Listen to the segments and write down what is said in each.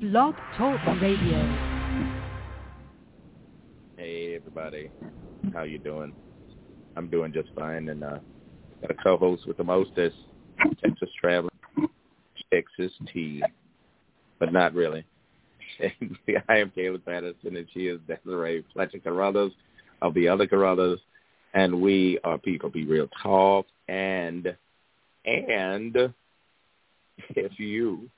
Blog Talk Radio. Hey everybody, how you doing? I'm doing just fine, and uh, got a co-host with the mostest, Texas traveling, Texas T, but not really. I am Kaelin Patterson, and she is Desiree Fletcher Carruthers of the other Carruthers, and we are People Be Real Talk, and and if you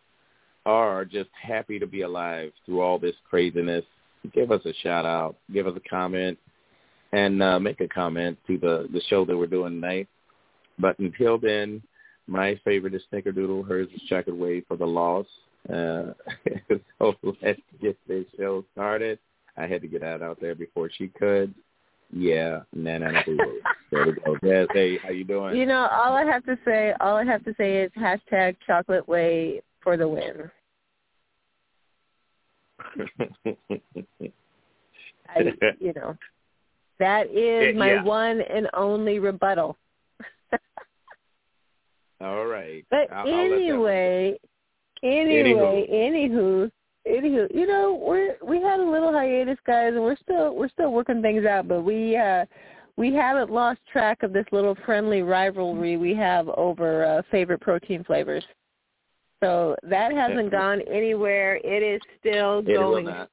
are just happy to be alive through all this craziness, give us a shout out, give us a comment, and uh, make a comment to the the show that we're doing tonight. But until then, my favorite is Snickerdoodle. Hers is Chocolate Whey for the loss. Uh, so let's get this show started. I had to get that out there before she could. Yeah, Nana There we go. Hey, how you doing? You know, all I have to say, all I have to say is hashtag Chocolate Whey for the win. I, you know, that is my Yeah. one and only rebuttal. All right. But I'll- I'll that one anyway, anyway, anywho, anywho, you know, we're we had a little hiatus, guys, and we're still we're still working things out, but we uh we haven't lost track of this little friendly rivalry we have over uh, favorite protein flavors. So that hasn't gone anywhere. It is still It will going not.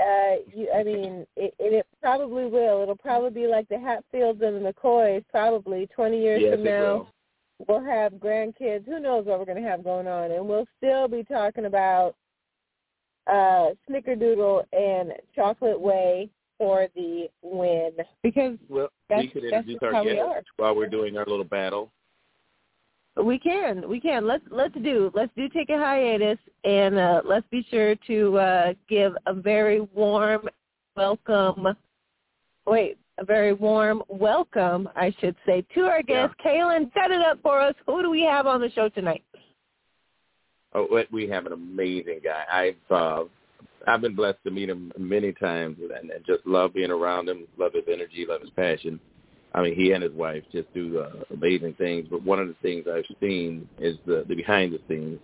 uh, you, I mean, it, it probably will. It'll probably be like the Hatfields and the McCoys. Probably 20 years Yes, from now, will. we'll have grandkids. Who knows what we're going to have going on, and we'll still be talking about uh, Snickerdoodle and Chocolate Whey for the win because Well, That's- we could introduce our how we guests while we're doing our little battle. We can, we can. Let's let's do let's do take a hiatus, and uh, let's be sure to uh, give a very warm welcome. Wait, a very warm welcome, I should say, to our guest, Kaelin. Set it up for us. Who do we have on the show tonight? Oh, we- we have an amazing guy. I've uh, I've been blessed to meet him many times, and, and just love being around him. Love his energy, love his passion. I mean, he and his wife just do uh, amazing things. But one of the things I've seen is the, the behind the scenes,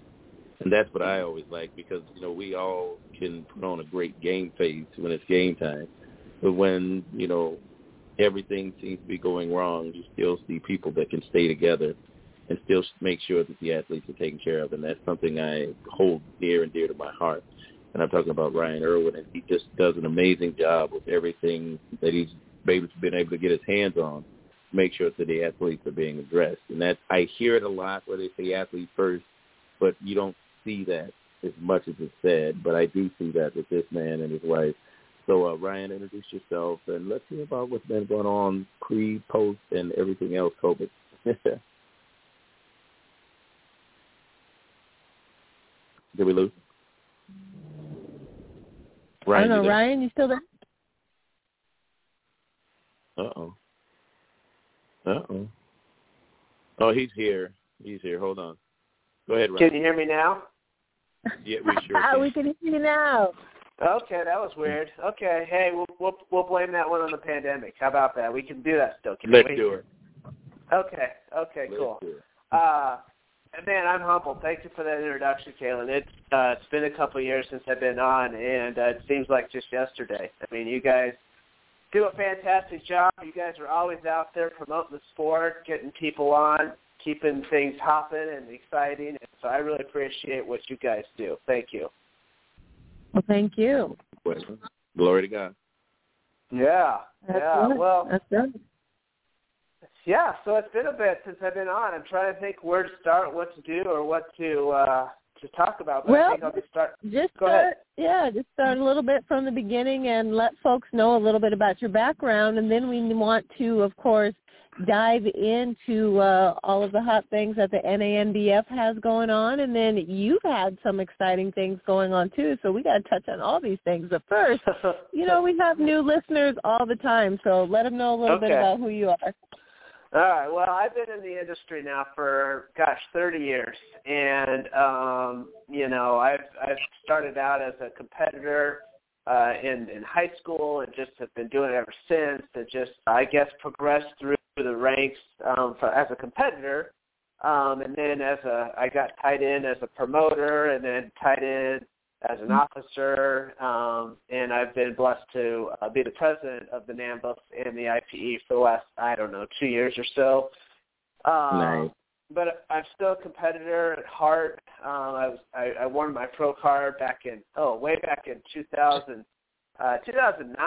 and that's what I always like because you know we all can put on a great game face when it's game time, but when you know everything seems to be going wrong, you still see people that can stay together and still make sure that the athletes are taken care of. And that's something I hold dear and dear to my heart. And I'm talking about Ryan Irwin, and he just does an amazing job with everything that he's able been able to get his hands on make sure that the athletes are being addressed. And that I hear it a lot where they say athlete first, but you don't see that as much as it's said. But I do see that with this man and his wife. So uh, Ryan, introduce yourself, and let's hear about what's been going on pre, post, and everything else COVID. Did we lose? I don't know, you? Ryan. You still there? Uh-oh. Uh-oh. Oh, he's here. He's here. Hold on. Go ahead, Ryan. Can you hear me now? Yeah, we sure Ah, can. we can hear you now. Okay, that was weird. Okay, hey, we'll we'll we'll blame that one on the pandemic. How about that? We can do that still. Can Let's we? do it. Okay, okay, Let's cool. Uh, and man, I'm humbled. Thank you for that introduction, Kaelin. It's uh, it's been a couple of years since I've been on, and uh, it seems like just yesterday. I mean, you guys do a fantastic job. You guys are always out there promoting the sport, getting people on, keeping things hopping and exciting. And so I really appreciate what you guys do. Thank you. Well, thank you. Well, Glory to God. Yeah, That's yeah. good. Well, That's good. Yeah, so it's been a bit since I've been on. I'm trying to think where to start, what to do, or what to uh to talk about. But Well, I think I'll just start. Just Go start, ahead. yeah, just start a little bit from the beginning and let folks know a little bit about your background, and then we want to, of course, dive into uh, all of the hot things that the NANBF has going on, and then you've had some exciting things going on too. So we got to touch on all these things. But first, you know, we have new listeners all the time, so let them know a little bit about who you are. All right. Well, I've been in the industry now for gosh, 30 years, and um, you know, I've I've started out as a competitor uh, in in high school, and just have been doing it ever since. And just I guess progressed through the ranks um, for, as a competitor. Um, and then as a, I got tied in as a promoter, and then tied in as an officer, um, and I've been blessed to uh, be the president of the NAMBUF and the IPE for the last, I don't know, two years or so. Um, nice. But I'm still a competitor at heart. Um, I was I, I won my pro card back in oh way back in 2000, uh, 2009.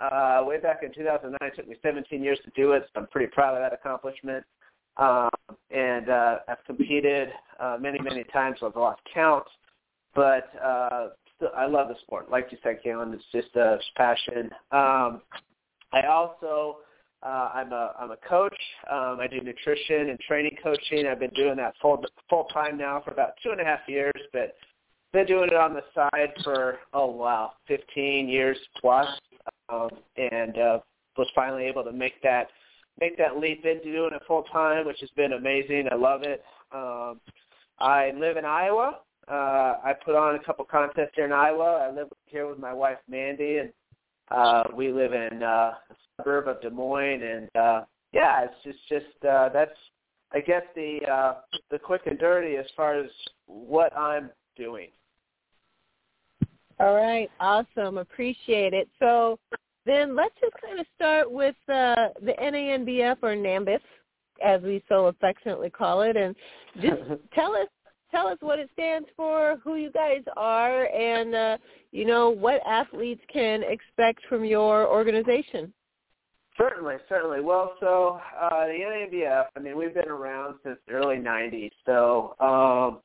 Uh, way back in 2009, it took me 17 years to do it, so I'm pretty proud of that accomplishment. Um, and uh, I've competed uh, many, many times. I've lost count, but uh, still, I love the sport. Like you said, Kaelin, it's just a passion. Um, I also uh, I'm a I'm a coach. Um, I do nutrition and training coaching. I've been doing that full full time now for about two and a half years, but been doing it on the side for oh wow, 15 years plus, um, and uh, was finally able to make that make that leap into doing it full time, which has been amazing. I love it. Um, I live in Iowa. Uh, I put on a couple contests here in Iowa. I live here with my wife Mandy, and uh, we live in uh, a suburb of Des Moines. And uh, yeah, it's just just uh, that's I guess the uh, the quick and dirty as far as what I'm doing. All right, awesome, appreciate it. So then let's just kind of start with uh, the NANBF or NAMBIF, as we so affectionately call it, and just tell us tell us what it stands for, who you guys are, and uh, you know what athletes can expect from your organization. Certainly, certainly. Well, so uh, the NANBF, I mean, we've been around since the early '90s, so um,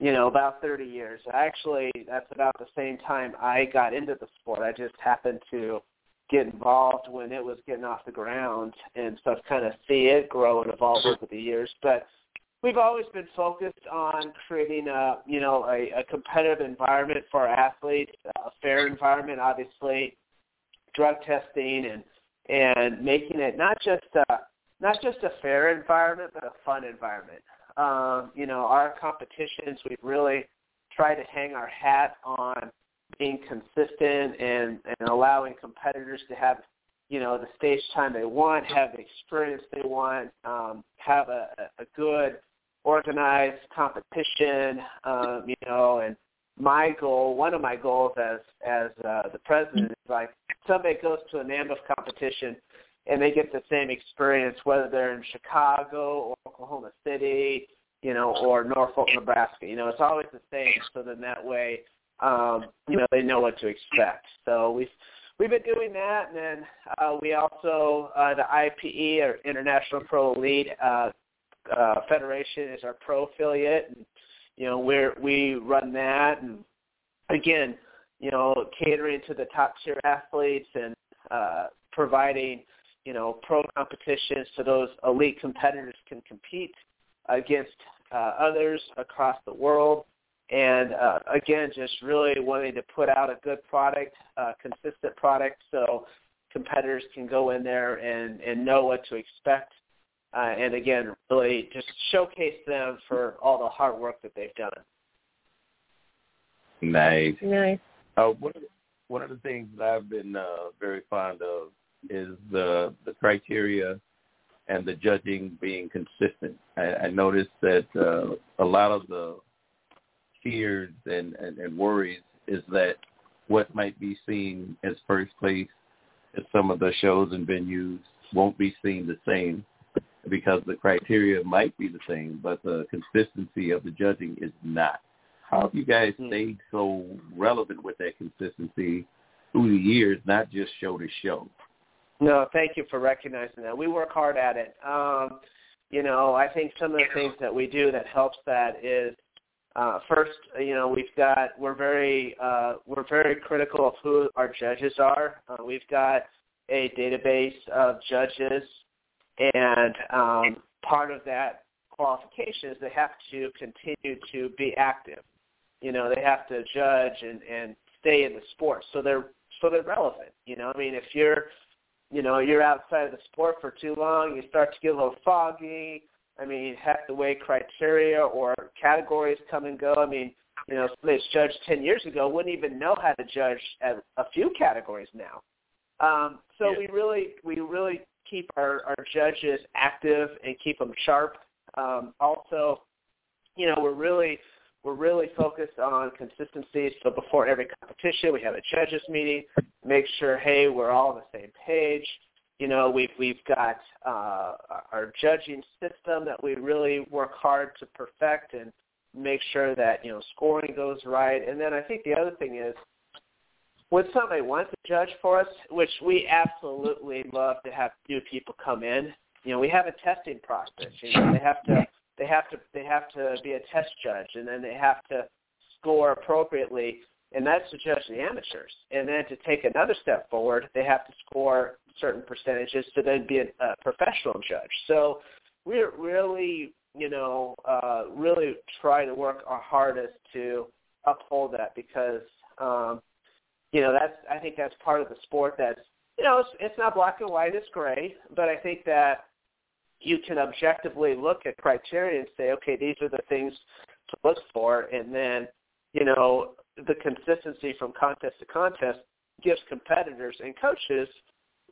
you know, about 30 years. Actually, that's about the same time I got into the sport. I just happened to get involved when it was getting off the ground, and so I've kind of see it grow and evolve over the years. But we've always been focused on creating a you know a, a competitive environment for our athletes, a fair environment, obviously, drug testing and and making it not just a not just a fair environment, but a fun environment. Um, you know, our competitions, we've really tried to hang our hat on being consistent and, and allowing competitors to have, you know, the stage time they want, have the experience they want, um, have a, a good organized competition, um, you know, and my goal, one of my goals as as uh, the president is like somebody goes to a NAMBUF competition and they get the same experience whether they're in Chicago or Oklahoma City, you know, or Norfolk, Nebraska. You know, it's always the same. So then that way um, you know, they know what to expect. So we've we've been doing that, and then uh, we also uh, the IPE or International Pro Elite uh, uh, Federation is our pro affiliate, and you know we run that, and again, you know, catering to the top tier athletes and uh, providing you know pro competitions so those elite competitors can compete against uh, others across the world and uh, again, just really wanting to put out a good product, uh, consistent product, so competitors can go in there and, and know what to expect. Uh, and again, really just showcase them for all the hard work that they've done. Nice. Nice. Uh, one, of the, one of the things that I've been uh, very fond of is the the criteria and the judging being consistent. I, I noticed that uh, a lot of the fears and, and, and worries is that what might be seen as first place at some of the shows and venues won't be seen the same because the criteria might be the same, but the consistency of the judging is not. How have you guys hmm. stayed so relevant with that consistency through the years, not just show to show? No, thank you for recognizing that. We work hard at it. Um, you know, I think some of the things that we do that helps that is uh, first, you know, we've got we're very uh, we're very critical of who our judges are. Uh, we've got a database of judges, and um, part of that qualification is they have to continue to be active. You know, they have to judge and, and stay in the sport, so they're so they're relevant. You know, I mean, if you're you know you're outside of the sport for too long, you start to get a little foggy I mean, heck, the way criteria or categories come and go. I mean, you know, somebody judged 10 years ago wouldn't even know how to judge at a few categories now. Um, so yeah. we really, we really keep our, our judges active and keep them sharp Um, also, you know, we're really we're really focused on consistency. So before every competition, we have a judges meeting, make sure, hey, we're all on the same page. You know, we've we've got uh, our judging system that we really work hard to perfect and make sure that you know scoring goes right. And then I think the other thing is when somebody wants to judge for us, which we absolutely love to have new people come in, you know, we have a testing process. You know, they have to they have to they have to be a test judge, and then they have to score appropriately, and that's to judge the amateurs. And then to take another step forward, they have to score certain percentages to then be a, a professional judge. So we're really you know uh, really try to work our hardest to uphold that because um, you know that's I think that's part of the sport that's you know it's, it's not black and white, it's gray, but I think that you can objectively look at criteria and say, okay, these are the things to look for, and then you know the consistency from contest to contest gives competitors and coaches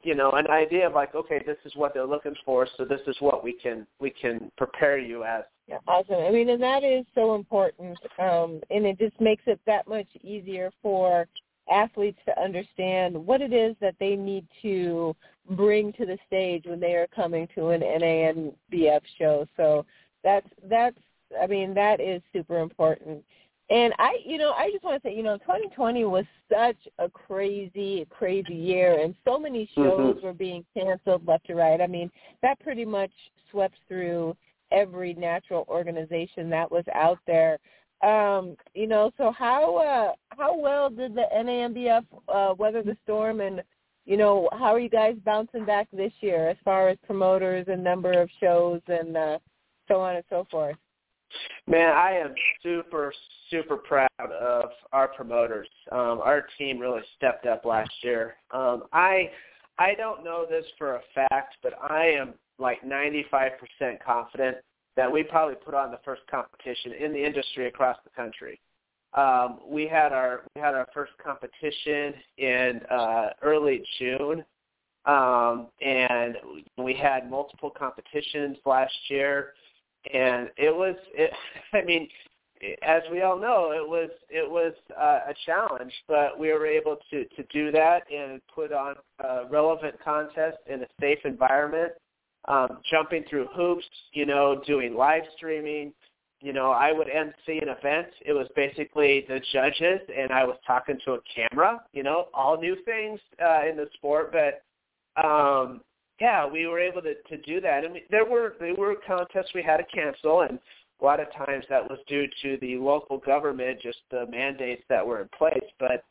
you know an idea of like okay this is what they're looking for so this is what we can we can prepare you as. Yeah awesome. I mean and that is so important um and it just makes it that much easier for athletes to understand what it is that they need to bring to the stage when they are coming to an NANBF show. So that's that's I mean that is super important. And I, you know, I just want to say, you know, 2020 was such a crazy, crazy year, and so many shows mm-hmm. were being canceled left to right. I mean, that pretty much swept through every natural organization that was out there. Um, you know, so how uh, how well did the NANBF uh, weather the storm, and you know, how are you guys bouncing back this year as far as promoters and number of shows and uh, so on and so forth? Man, I am super super proud of our promoters. Um, our team really stepped up last year. Um, I I don't know this for a fact, but I am like 95% confident that we probably put on the first competition in the industry across the country. Um, we had our we had our first competition in uh, early June, um, and we had multiple competitions last year, and it was it, I mean, as we all know, it was it was uh, a challenge, but we were able to to do that and put on a relevant contest in a safe environment um, jumping through hoops, you know, doing live streaming. You know, I would MC an event. It was basically the judges, and I was talking to a camera. You know, all new things uh, in the sport, but um, yeah, we were able to to do that. And we, there were there were contests we had to cancel, and a lot of times that was due to the local government, just the mandates that were in place. But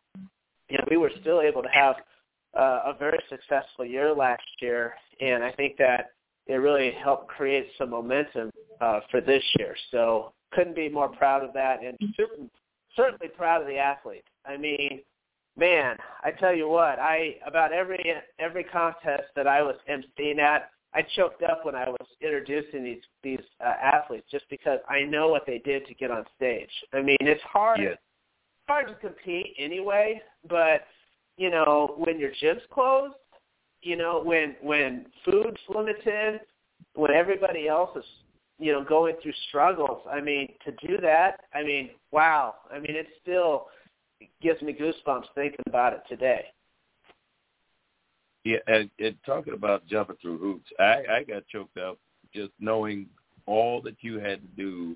you know, we were still able to have uh, a very successful year last year, and I think that it really helped create some momentum uh, for this year. So couldn't be more proud of that, and certainly proud of the athletes. I mean, man, I tell you what, I about every every contest that I was emceeing at, I choked up when I was introducing these these uh, athletes just because I know what they did to get on stage. I mean, it's hard. Yeah. hard to compete anyway, but you know, when your gym's closed you know, when when food's limited, when everybody else is, you know, going through struggles. I mean, to do that, I mean, wow. I mean, it still gives me goosebumps thinking about it today. Yeah, and, and talking about jumping through hoops, I, I got choked up just knowing all that you had to do,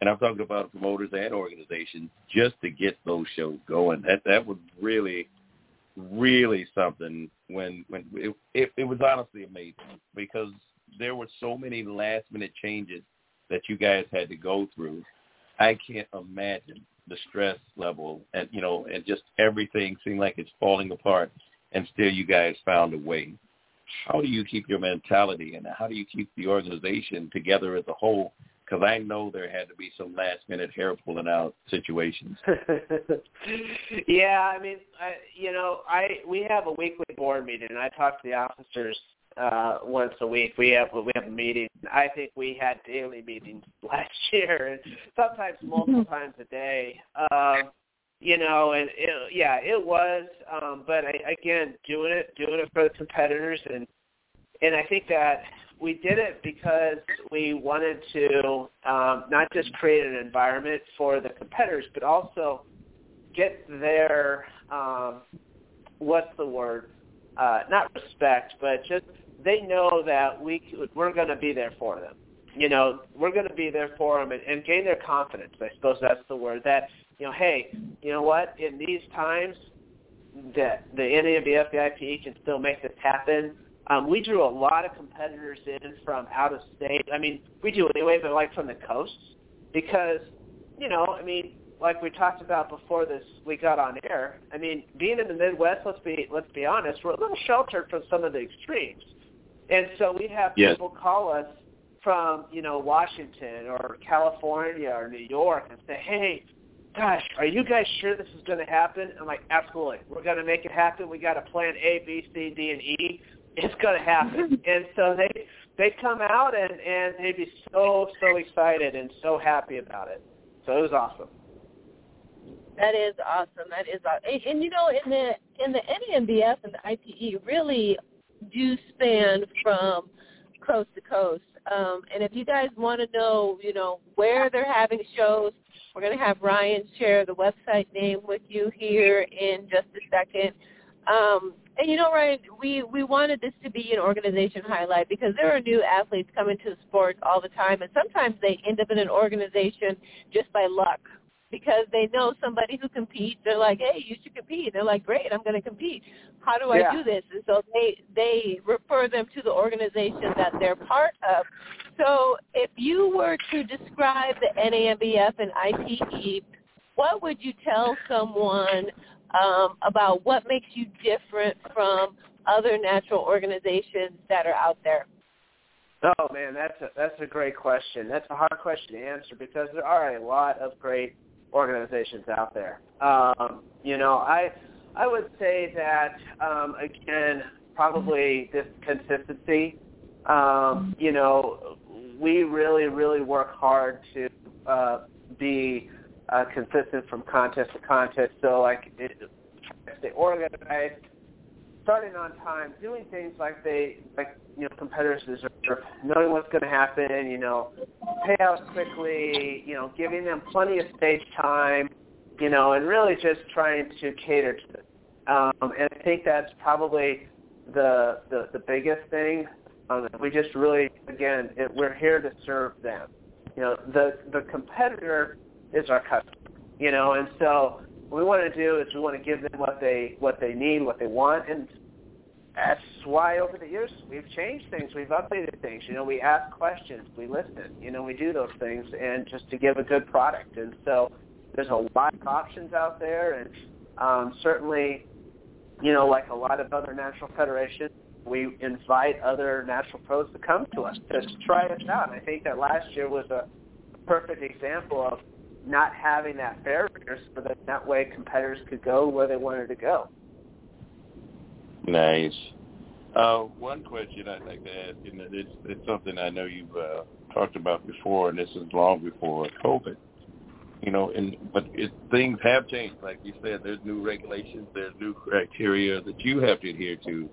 and I'm talking about promoters and organizations just to get those shows going. That that was really really something when when it, it, it was honestly amazing because there were so many last minute changes that you guys had to go through. I can't imagine the stress level and you know and just everything seemed like it's falling apart and still you guys found a way. How do you keep your mentality and how do you keep the organization together as a whole because I know there had to be some last minute hair pulling out situations. yeah, I mean, I, you know, I we have a weekly board meeting, and I talk to the officers uh once a week. We have we have a meeting. I think we had daily meetings last year, and sometimes multiple times a day. Um, you know, and it, yeah, it was. Um, but I, again, doing it, doing it for the competitors, and and I think that we did it because we wanted to um, not just create an environment for the competitors, but also get their um, what's the word? Uh, not respect, but just they know that we we're going to be there for them. You know, we're going to be there for them and, and gain their confidence. I suppose that's the word. That you know, hey, you know what? In these times, that the NANBF IPE can still make this happen. Um, we drew a lot of competitors in from out of state. I mean, we do anyway, but like from the coasts, because you know, I mean, like we talked about before this we got on air. I mean, being in the Midwest, let's be let's be honest, we're a little sheltered from some of the extremes, and so we have yes. people call us from you know Washington or California or New York and say, hey, gosh, are you guys sure this is going to happen? I'm like, absolutely. We're going to make it happen. We got a plan A, B, C, D, and E. It's going to happen. and so they they come out and and they'd be so so excited and so happy about it. So it was awesome. That is awesome. That is awesome. And, and you know, in the in the NANBF and the IPE really do span from coast to coast. Um, and if you guys want to know, you know, where they're having shows, we're going to have Ryan share the website name with you here in just a second. Um, and you know, Ryan, we we wanted this to be an organization highlight because there are new athletes coming to the sport all the time, and sometimes they end up in an organization just by luck because they know somebody who competes. They're like, hey, you should compete. They're like, great, I'm going to compete. How do I yeah. do this? And so they they refer them to the organization that they're part of. So if you were to describe the NANBF and IPE, what would you tell someone um, about what makes you different from other natural organizations that are out there? Oh man, that's a that's a great question. That's a hard question to answer because there are a lot of great organizations out there. Um, you know, I I would say that um, again, probably this consistency. Um, you know, we really really work hard to uh, be uh, consistent from contest to contest. So like, it, stay organized, starting on time, doing things like they like you know competitors deserve, knowing what's going to happen, you know, payouts quickly, you know, giving them plenty of stage time, you know, and really just trying to cater to it. Um, and I think that's probably the the, the biggest thing. Um, we just really, again, it, we're here to serve them. You know, the the competitor is our customer. You know, and so what we want to do is we want to give them what they what they need, what they want, and that's why over the years we've changed things, we've updated things. You know, we ask questions, we listen. You know, we do those things, and just to give a good product. And so there's a lot of options out there, and um, certainly, you know, like a lot of other natural federations, we invite other natural pros to come to us to try us out. And I think that last year was a perfect example of not having that barrier so that that way competitors could go where they wanted to go. Nice. Uh, one question I'd like to ask, and it's, it's something I know you've uh, talked about before, and this is long before COVID. You know, and but it, things have changed. Like you said, there's new regulations, there's new criteria that you have to adhere to,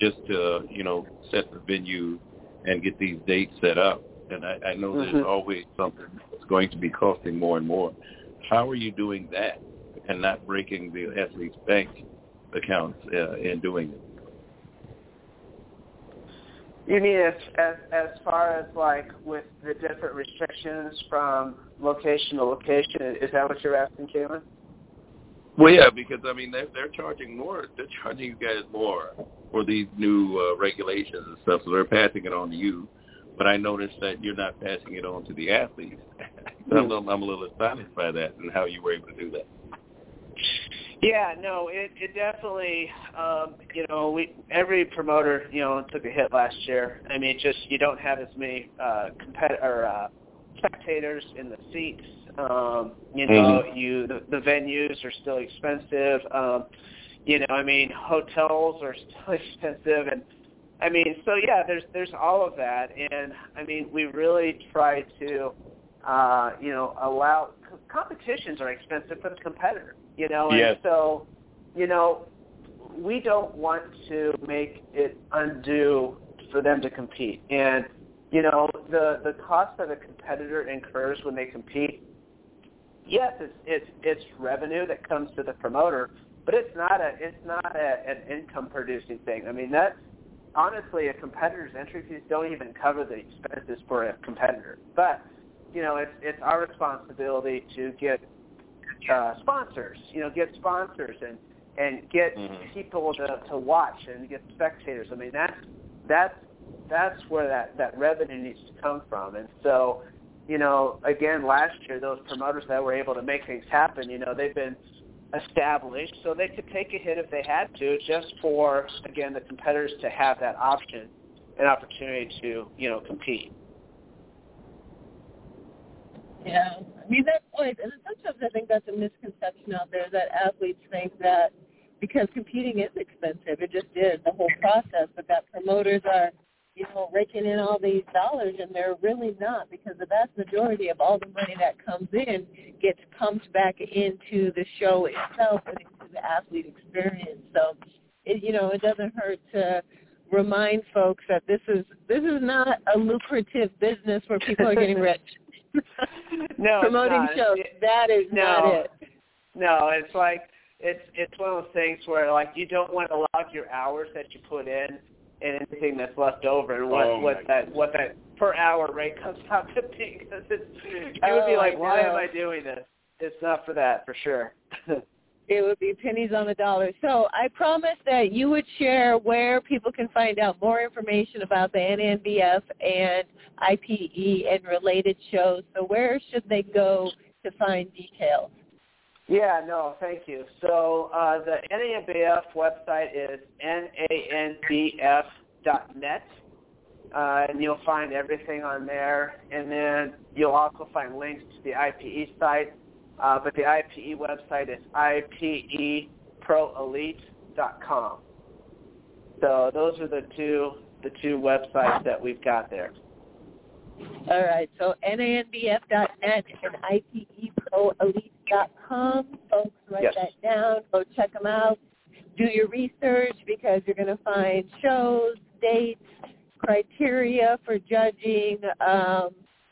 just to you know set the venue and get these dates set up and I, I know mm-hmm. there's always something that's going to be costing more and more. How are you doing that and not breaking the athlete's bank accounts uh, in doing it? You mean as, as as far as like with the different restrictions from location to location? Is that what you're asking, Kaelin? Well, yeah, because I mean they're they're charging more. They're charging you guys more for these new uh, regulations and stuff, so they're passing it on to you but I noticed that you're not passing it on to the athletes. so I'm, a little, I'm a little astonished by that and how you were able to do that. Yeah, no, it it definitely um, you know, we every promoter, you know, took a hit last year. I mean, just you don't have as many uh compet- or uh spectators in the seats. Um, you know, mm-hmm. you the, the venues are still expensive. Um, you know, I mean, hotels are still expensive and I mean, so yeah, there's there's all of that, and I mean, we really try to, uh, you know, allow competitions are expensive for the competitor, you know, and yes. so, you know, we don't want to make it undue for them to compete. And you know, the the cost that a competitor incurs when they compete, yes, it's it's it's revenue that comes to the promoter, but it's not a it's not a, an income producing thing. I mean that honestly, a competitor's entry fees don't even cover the expenses for a competitor. But you know, it's it's our responsibility to get uh, sponsors. You know, get sponsors and and get mm-hmm. people to to watch and get spectators. I mean, that's that's that's where that that revenue needs to come from. And so, you know, again, last year those promoters that were able to make things happen, you know, they've been established, so they could take a hit if they had to, just for again the competitors to have that option, an opportunity to you know compete. Yeah, I mean that's always, and sometimes I think that's a misconception out there that athletes think that because competing is expensive, it just is the whole process, but that promoters are you know, raking in all these dollars, and they're really not because the vast majority of all the money that comes in gets pumped back into the show itself and into the athlete experience. So, it, you know, it doesn't hurt to remind folks that this is this is not a lucrative business where people are getting rich. no, promoting shows it, that is no, not it. No, it's like it's it's one of those things where like you don't want to log your hours that you put in and anything that's left over and what oh what that what that per hour rate comes out to be because it's you would be oh, like why am I doing this? It's not for that for sure. it would be pennies on the dollar. So I promised that you would share where people can find out more information about the NANBF and IPE and related shows. So where should they go to find details? Yeah, no, thank you. So uh, the NANBF website is nanbf.net, uh, and you'll find everything on there. And then you'll also find links to the IPE site, uh, but the IPE website is ipeproelite.com. So those are the two the two websites that we've got there. All right, so nanbf.net and ipeproelite.com. Folks, write yes. that down. Go check them out. Do your research because you're going to find shows, dates, criteria for judging, um,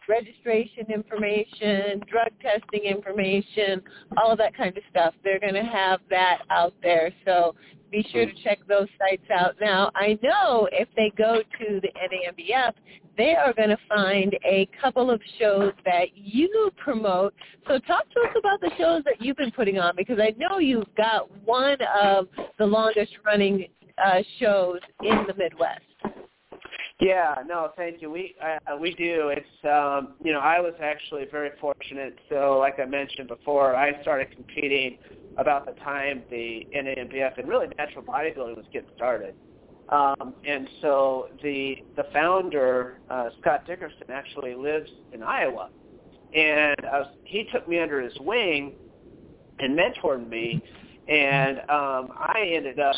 registration information, drug testing information, all of that kind of stuff. They're going to have that out there. So be sure to check those sites out. Now, I know if they go to the NANBF, they are going to find a couple of shows that you promote. So talk to us about the shows that you've been putting on because I know you've got one of the longest running uh, shows in the Midwest. Yeah, no, thank you. We uh, we do. It's um, you know I was actually very fortunate. So like I mentioned before, I started competing about the time the NANBF and really natural bodybuilding was getting started. Um, and so the the founder uh, Scott Dickerson actually lives in Iowa, and was, he took me under his wing and mentored me, and um, I ended up.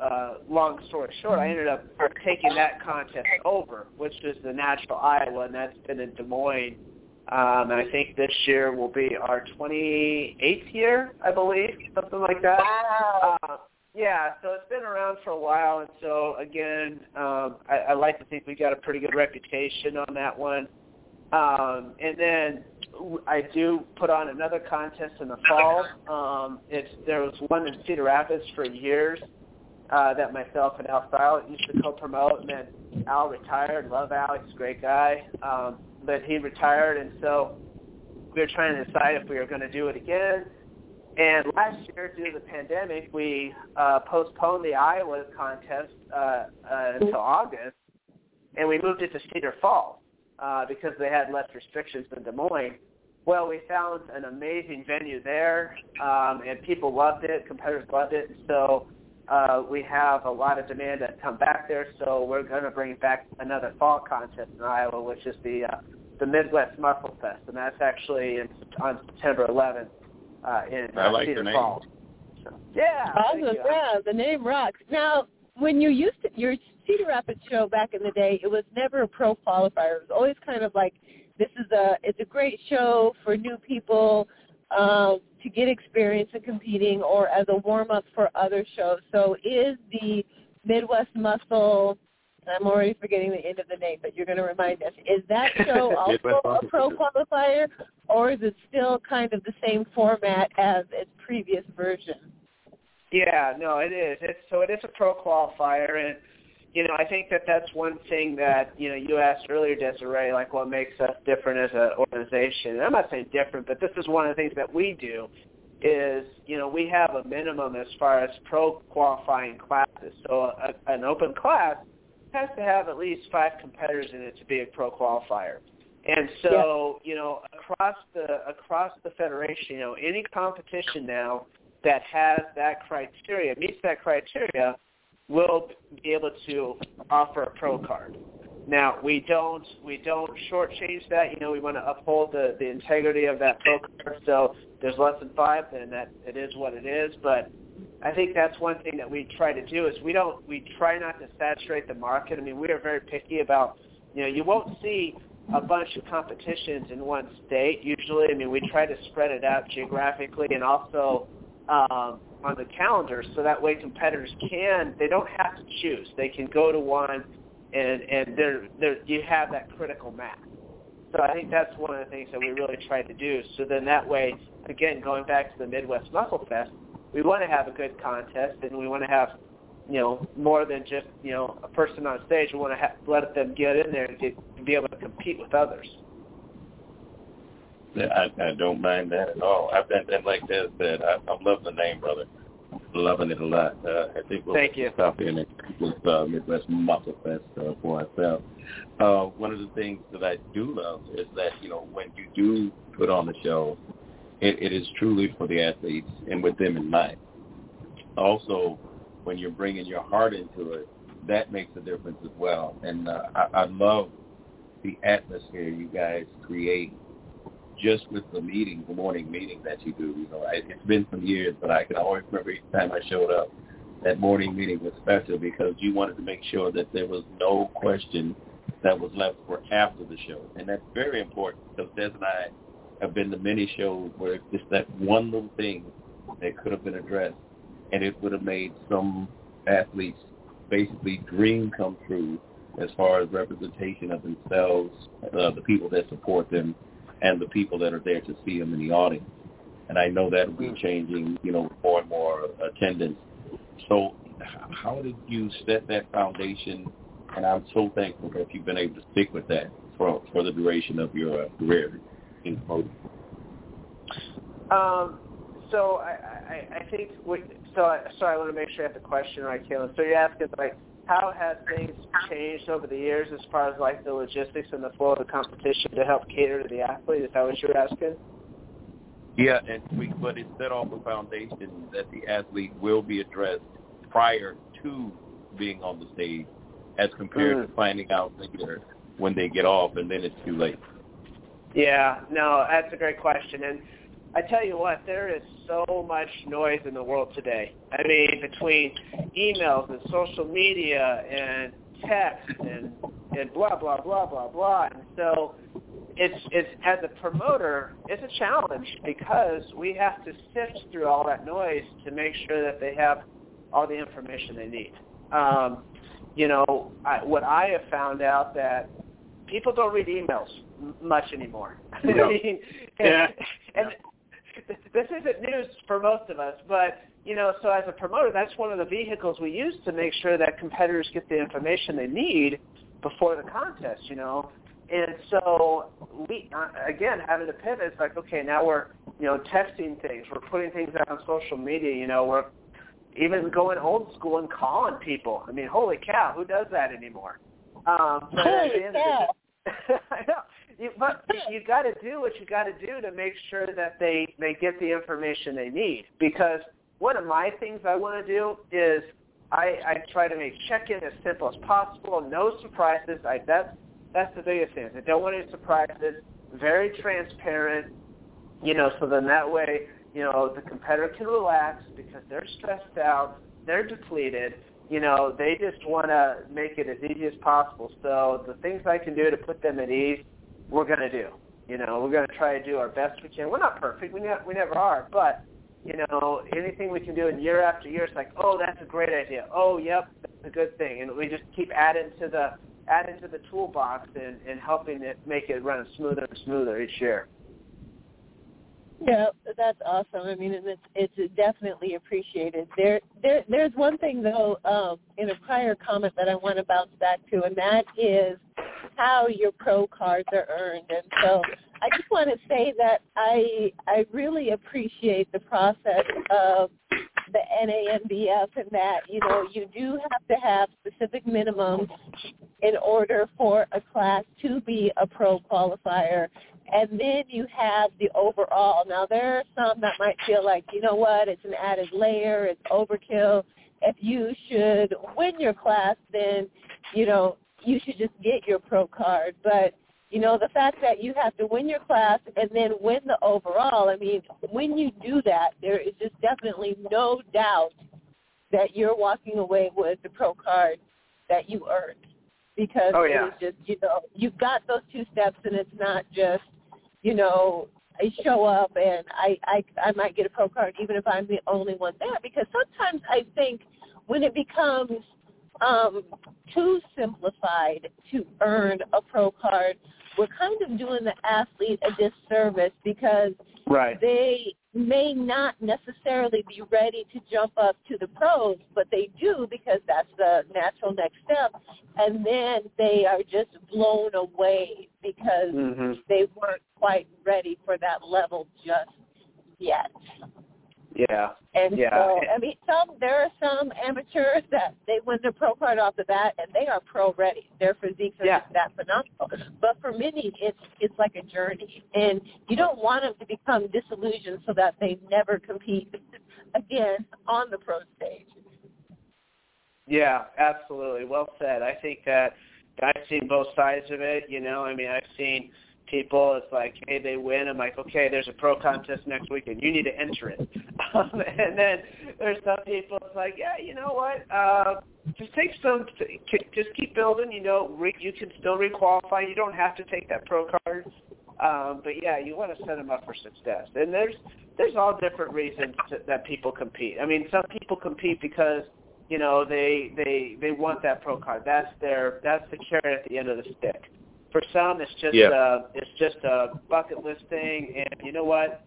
Uh, long story short, I ended up taking that contest over, which is the Natural Iowa, and that's been in Des Moines um, and I think this year will be our 28th year, I believe, something like that. Wow. Uh, yeah, so it's been around for a while, and so again, um, I, I like to think we got a pretty good reputation on that one. Um, and then I do put on another contest in the fall. Um, it's there was one in Cedar Rapids for years uh, that myself and Al Style used to co-promote, and then Al retired. Love Al, he's a great guy. Um, but he retired, and so we were trying to decide if we were going to do it again. And last year, due to the pandemic, we uh, postponed the Iowa contest uh, uh, until August, and we moved it to Cedar Falls uh, because they had less restrictions than Des Moines. Well, we found an amazing venue there, um, and people loved it. Competitors loved it. So uh, we have a lot of demand to come back there. So we're going to bring back another fall contest in Iowa, which is the uh, the Midwest Muscle Fest, and that's actually in, on September 11th uh, in uh, like Cedar the name. Falls. So, yeah, awesome. Yeah, the name rocks. Now, when you used to, your Cedar Rapids show back in the day, it was never a pro qualifier. It was always kind of like this is a it's a great show for new people um, to get experience in competing or as a warm up for other shows. So is the Midwest Muscle I'm already forgetting the end of the name, but you're going to remind us. Is that show also a pro qualifier, or is it still kind of the same format as its previous version? Yeah, no, it is. It's so it is a pro qualifier, and you know I think that that's one thing that you know you asked earlier, Desiree, like what makes us different as an organization. And I'm not saying different, but this is one of the things that we do is you know we have a minimum as far as pro qualifying classes. So a, an open class has to have at least five competitors in it to be a pro qualifier. And so, yeah. you know, across the across the federation, you know, any competition now that has that criteria, meets that criteria, will be able to offer a pro card. Now we don't we don't shortchange that. You know, we want to uphold the the integrity of that pro card. So there's less than five, then that it is what it is. But I think that's one thing that we try to do is we don't we try not to saturate the market. I mean, we are very picky about you know you won't see a bunch of competitions in one state usually. I mean, we try to spread it out geographically and also um, on the calendar, so that way competitors can they don't have to choose. They can go to one, and and they're, they're, you have that critical mass. So I think that's one of the things that we really try to do. So then that way, again, going back to the Midwest Muscle Fest, we want to have a good contest, and we want to have you know more than just you know a person on stage. We want to have, let them get in there and get, be able to compete with others. I, I don't mind that at all. I've been and like Des said, I, I love the name, brother. Loving it a lot. Uh, I think we'll Thank you. stop in with uh, Midwest Muscle Fest uh, for ourselves. Uh, one of the things that I do love is that you know when you do put on the show, it, it is truly for the athletes and with them in mind. Also, when you're bringing your heart into it, that makes a difference as well. And uh, I, I love the atmosphere you guys create just with the meeting, the morning meeting that you do. You know, I, it's been some years, but I can always remember each time I showed up, that morning meeting was special because you wanted to make sure that there was no question that was left for after the show, and that's very important because Des and I have been to many shows where it's just that one little thing that could have been addressed, and it would have made some athletes basically dream come true as far as representation of themselves, uh, the people that support them, and the people that are there to see them in the audience. And I know that will be changing, you know, more and more attendance. So how did you set that foundation? And I'm so thankful that you've been able to stick with that for for the duration of your uh, in promoting. Um, so I, I, I think we, so. I, so I want to make sure I have the question right, Kaelin. So you're asking like how have things changed over the years as far as like the logistics and the flow of the competition to help cater to the athlete? Is that what you're asking? Yeah, and we, but it set off a foundation that the athlete will be addressed prior to being on the stage, as compared mm. to finding out later when they get off, and then it's too late. Yeah, no, that's a great question, and I tell you what, there is so much noise in the world today. I mean, between emails and social media and text and and blah blah blah blah blah. And so it's it's as a promoter, it's a challenge because we have to sift through all that noise to make sure that they have all the information they need. Um, you know, I, what I have found out that people don't read emails much anymore. I mean, and, yeah. and this isn't news for most of us, but you know, so as a promoter, that's one of the vehicles we use to make sure that competitors get the information they need before the contest. You know, and so we uh, again having to pivot. It's like okay, now we're you know testing things, we're putting things out on social media. You know, we're even going old school and calling people. I mean, holy cow, who does that anymore? Um, but holy cow. I know you, but you got to do what you got to do to make sure that they they get the information they need. Because one of my things I want to do is I, I try to make check-in as simple as possible. No surprises. I that's that's the biggest thing. I don't want any surprises. Very transparent. You know, so then that way, you know, the competitor can relax because they're stressed out, they're depleted. You know, they just want to make it as easy as possible. So the things I can do to put them at ease we're going to do. You know, we're going to try to do our best we can. We're not perfect. We, ne- we never are. But you know, anything we can do in year after year, it's like, oh, that's a great idea. Oh, yep, that's a good thing, and we just keep adding to the adding to the toolbox and, and helping it make it run smoother and smoother each year. Yeah, that's awesome. I mean, it's it's definitely appreciated. There, there, there's one thing though um, in a prior comment that I want to bounce back to, and that is how your pro cards are earned. And so, I just want to say that I I really appreciate the process of the NANBF and that you know you do have to have specific minimums in order for a class to be a pro qualifier and then you have the overall. Now there are some that might feel like, you know what, it's an added layer, it's overkill. If you should win your class, then, you know, you should just get your pro card. But, you know, the fact that you have to win your class and then win the overall, I mean, when you do that, there is just definitely no doubt that you're walking away with the pro card that you earned because oh, yeah. it's just you know you've got those two steps and it's not just you know, I show up and I, I I might get a pro card even if I'm the only one there because sometimes I think when it becomes um, too simplified to earn a pro card, we're kind of doing the athlete a disservice because right. they may not necessarily be ready to jump up to the pros, but they do because that's the natural next step. And then they are just blown away because mm-hmm. they weren't quite ready for that level just yet. Yeah. And yeah. so, I mean, some there are some amateurs that they win their pro card off the bat and they are pro ready. Their physiques are yeah. just that phenomenal. But for many, it's it's like a journey, and you don't want them to become disillusioned so that they never compete again on the pro stage. Yeah, absolutely. Well said. I think that I've seen both sides of it. You know, I mean, I've seen people. It's like, hey, they win. I'm like, okay, there's a pro contest next week, and you need to enter it. Um, and then there's some people. It's like, yeah, you know what? Uh, just take some. Just keep building. You know, re, you can still requalify. You don't have to take that pro card. Um, but yeah, you want to set them up for success. And there's there's all different reasons to, that people compete. I mean, some people compete because you know they they they want that pro card. That's their that's the carrot at the end of the stick. For some, it's just yeah. uh, it's just a bucket list thing, and you know what?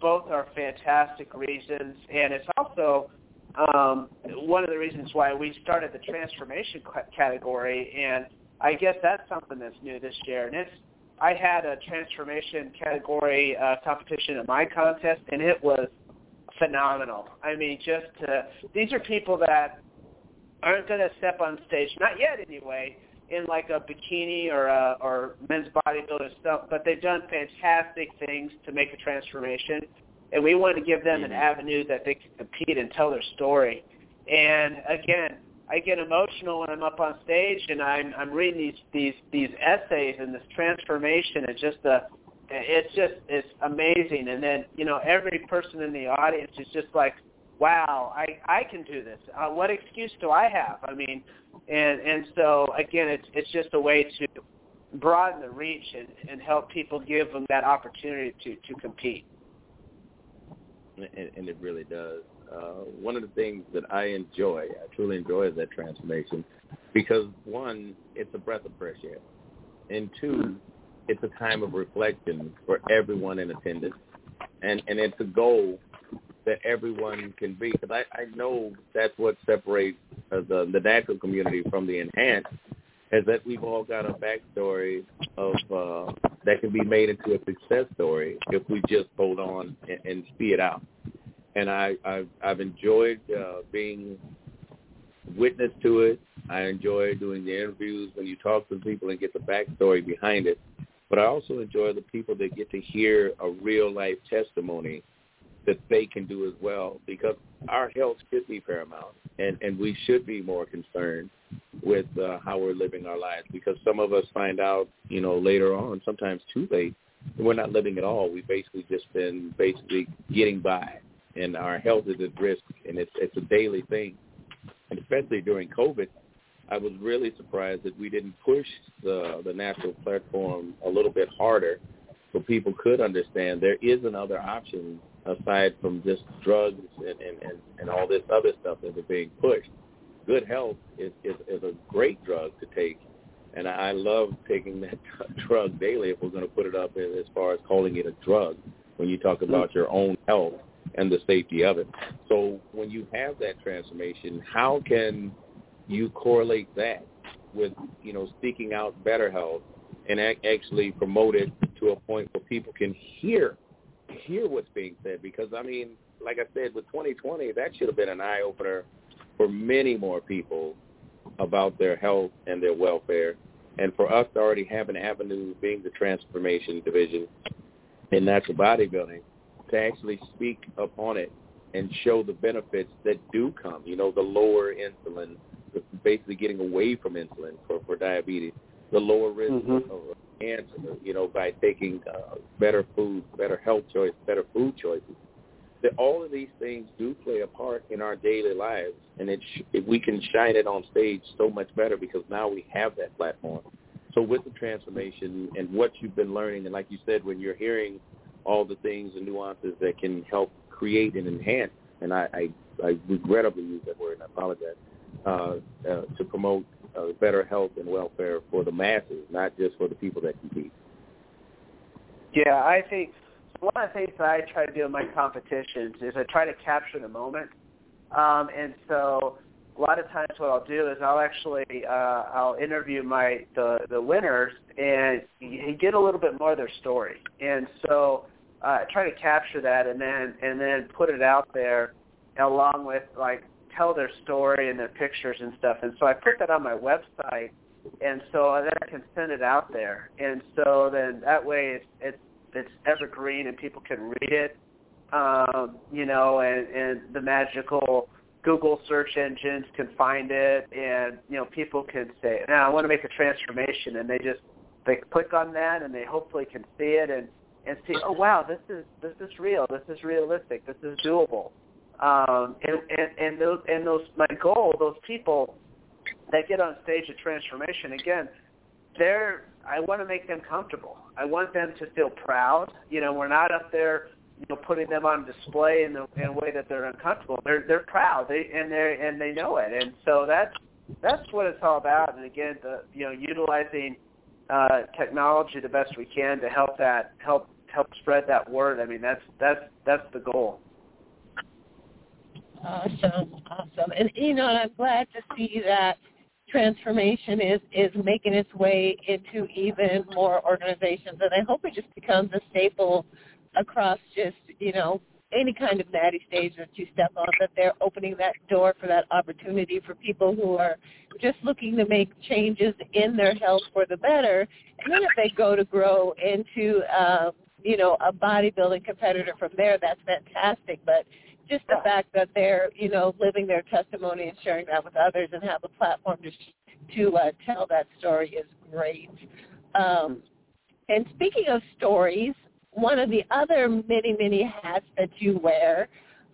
Both are fantastic reasons, and it's also um, one of the reasons why we started the transformation category. And I guess that's something that's new this year. And it's I had a transformation category uh, competition at my contest, and it was phenomenal. I mean, just to, these are people that aren't going to step on stage, not yet anyway, in like a bikini or a, or men's bodybuilder stuff, but they've done fantastic things to make a transformation, and we wanted to give them an Mm-hmm. avenue that they can compete and tell their story. And again, I get emotional when I'm up on stage and I'm I'm reading these these these essays and this transformation. It's just a it's just it's amazing. And then you know every person in the audience is just like, wow, I I can do this. Uh, what excuse do I have? I mean, and and so again, it's it's just a way to broaden the reach and, and help people give them that opportunity to to compete. And, and it really does. Uh, one of the things that I enjoy, I truly enjoy, is that transformation, because one, it's a breath of fresh air, and two, it's a time of reflection for everyone in attendance, and and it's a goal that everyone can be. Because I, I know that's what separates uh, the the natural community from the enhanced, is that we've all got a backstory of uh, that can be made into a success story if we just hold on and, and see it out. And I, I've, I've enjoyed uh, being witness to it. I enjoy doing the interviews when you talk to people and get the backstory behind it. But I also enjoy the people that get to hear a real life testimony that they can do as well because our health should be paramount and, and we should be more concerned with uh, how we're living our lives because some of us find out, you know, later on, sometimes too late, we're not living at all. We've basically just been basically getting by and our health is at risk and it's it's a daily thing. And especially during COVID, I was really surprised that we didn't push the the natural platform a little bit harder so people could understand there is another option aside from just drugs and, and, and, and all this other stuff that are being pushed. Good health is, is, is a great drug to take, and I love taking that drug daily if we're going to put it up as far as calling it a drug when you talk about your own health and the safety of it. So when you have that transformation, how can you correlate that with, you know, seeking out better health and actually promote it to a point where people can hear hear what's being said because I mean, like I said, with 2020, that should have been an eye opener for many more people about their health and their welfare. And for us to already have an avenue being the transformation division in natural bodybuilding to actually speak upon it and show the benefits that do come, you know, the lower insulin, basically getting away from insulin for, for diabetes, the lower risk mm-hmm. of cancer, you know, by taking uh, better food, better health choice, better food choices. That all of these things do play a part in our daily lives, and it, sh- we can shine it on stage so much better because now we have that platform. So with the transformation and what you've been learning, and like you said, when you're hearing all the things and nuances that can help create and enhance, and I, I, I regrettably use that word, and I apologize, uh, uh, to promote uh, better health and welfare for the masses, not just for the people that compete. Yeah, I think one of the things that I try to do in my competitions is I try to capture the moment. Um, and so a lot of times what I'll do is I'll actually uh, I'll interview my the the winners and get a little bit more of their story. And so uh, I try to capture that and then and then put it out there along with like tell their story and their pictures and stuff. And so I put that on my website, and so then I can send it out there. And so then that way it's it's, it's evergreen and people can read it. Um, you know, and and the magical Google search engines can find it, and you know people can say, "Now I want to make a transformation," and they just they click on that, and they hopefully can see it and and see, "Oh wow, this is this is real, this is realistic, this is doable." Um, and, and, and those, and those, my goal, those people that get on stage at transformation, again, they're, I want to make them comfortable. I want them to feel proud. You know, we're not up there, you know, putting them on display in the in a way that they're uncomfortable. They're they're proud. They and they and they know it. And so that's that's what it's all about. And again, the you know, utilizing uh, technology the best we can to help that help help spread that word. I mean, that's that's that's the goal. Awesome, awesome, and you know, and I'm glad to see that transformation is is making its way into even more organizations, and I hope it just becomes a staple across just you know any kind of natty stage that you step on, that they're opening that door for that opportunity for people who are just looking to make changes in their health for the better. And then if they go to grow into, um, you know, a bodybuilding competitor from there, that's fantastic. But just the fact that they're you know living their testimony and sharing that with others and have a platform to to uh, tell that story is great. Um, and speaking of stories, one of the other many many hats that you wear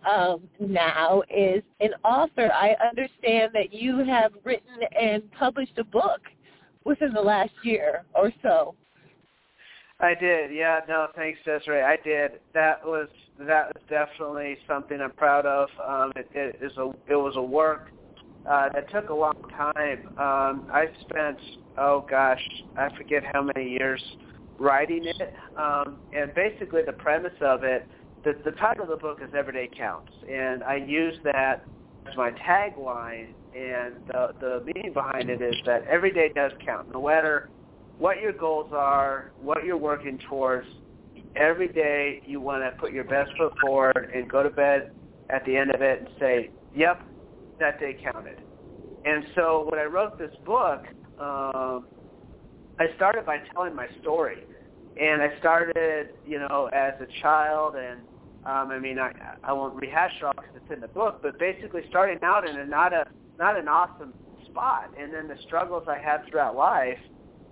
um, now is an author. I understand that you have written and published a book within the last year or so. I did. Yeah. No, thanks, Desiree. I did. That was that was definitely something I'm proud of. Um, it, it is a it was a work uh, that took a long time. Um, I spent oh gosh, I forget how many years writing it. Um, and basically, the premise of it, the, the title of the book is Everyday Counts, and I use that as my tagline. And the the meaning behind it is that every day does count, no matter what your goals are, what you're working towards. Every day you want to put your best foot forward and go to bed at the end of it and say, yep, that day counted. And so when I wrote this book, um, I started by telling my story. And I started, you know, as a child and um, I mean, I, I won't rehash it all because it's in the book, but basically starting out in a not a not an awesome spot, and then the struggles I had throughout life,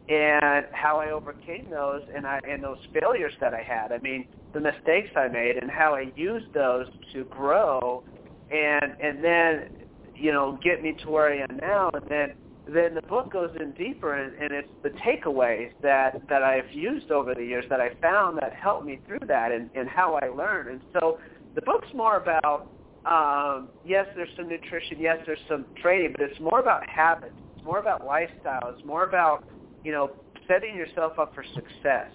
and how I overcame those and I and those failures that I had. I mean, the mistakes I made and how I used those to grow and and then you know get me to where I am now and then then the book goes in deeper and, and it's the takeaways that that I've used over the years that I found that helped me through that and, and how I learned. And so the book's more about um, yes, there's some nutrition, yes, there's some training, but it's more about habits. It's more about lifestyle. It's more about you know setting yourself up for success.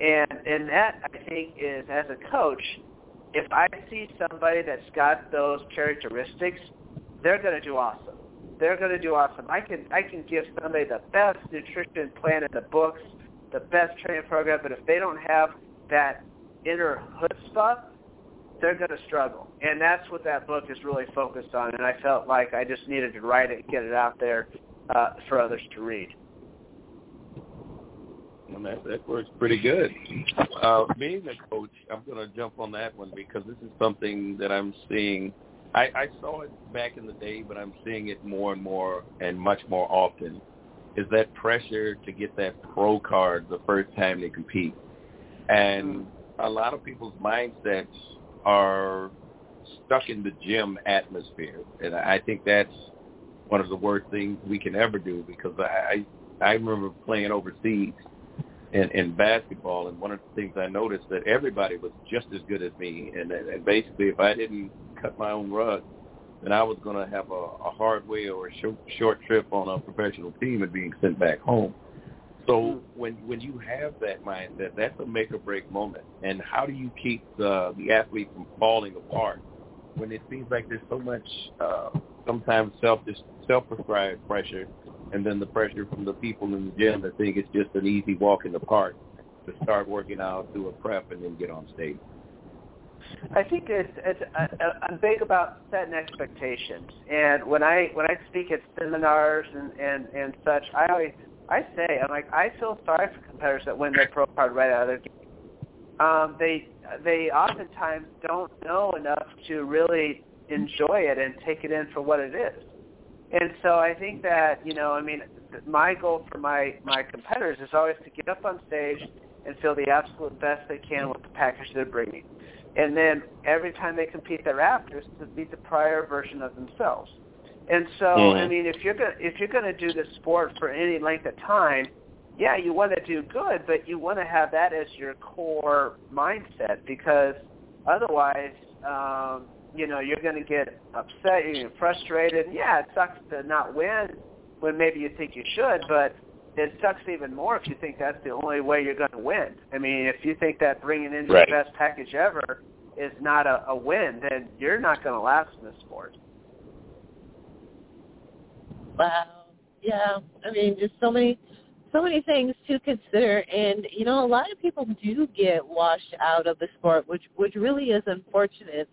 And and that I think is as a coach, if I see somebody that's got those characteristics, they're going to do awesome they're going to do awesome. I can I can give somebody the best nutrition plan in the books, the best training program, but if they don't have that inner chutzpah, they're going to struggle. And that's what that book is really focused on. And I felt like I just needed to write it and get it out there uh, for others to read. Well, that, that works pretty good. Uh, being a coach, I'm going to jump on that one because this is something that I'm seeing – I, I saw it back in the day, but I'm seeing it more and more and much more often. Is that pressure to get that pro card the first time they compete, and a lot of people's mindsets are stuck in the gym atmosphere, and I think that's one of the worst things we can ever do because I I remember playing overseas in, in basketball, and one of the things I noticed that everybody was just as good as me, and, and basically if I didn't cut my own rug, then I was going to have a, a hard way or a short, short trip on a professional team and being sent back home. So when when you have that mindset, that's a make or break moment. And how do you keep the the athlete from falling apart when it seems like there's so much uh, sometimes self self prescribed pressure, and then the pressure from the people in the gym that think it's just an easy walk in the park to start working out, do a prep, and then get on stage. I think it's, it's I, I'm big about setting expectations, and when I when I speak at seminars and and and such, I always I say I'm like I feel sorry for competitors that win their pro card right out of their game. Um, they they oftentimes don't know enough to really enjoy it and take it in for what it is. And so I think that you know I mean my goal for my my competitors is always to get up on stage and feel the absolute best they can with the package they're bringing and then every time they compete thereafter is to beat the prior version of themselves. And so, mm-hmm. I mean, if you're gonna if you're going to do this sport for any length of time, yeah, you want to do good, but you want to have that as your core mindset because otherwise, um, you know, you're going to get upset, you're going to get frustrated. Yeah, it sucks to not win when maybe you think you should, but it sucks even more if you think that's the only way you're going to win. I mean, if you think that bringing in right. your best package ever is not a, a win, then you're not going to last in this sport. Wow. Yeah. I mean, just so many, so many things to consider, and you know, a lot of people do get washed out of the sport, which which really is unfortunate.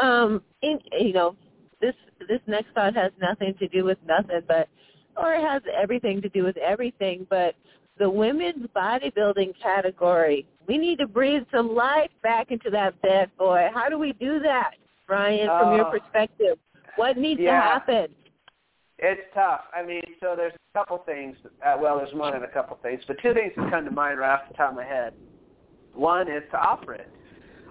Um, and you know, this this next thought has nothing to do with nothing, but or it has everything to do with everything, but the women's bodybuilding category, we need to breathe some life back into that bad boy. How do we do that, Ryan, from uh, your perspective? What needs yeah. to happen? It's tough. I mean, so there's a couple things. Uh, well, there's more than a couple things, but two things that come to mind right off the top of my head. One is to offer it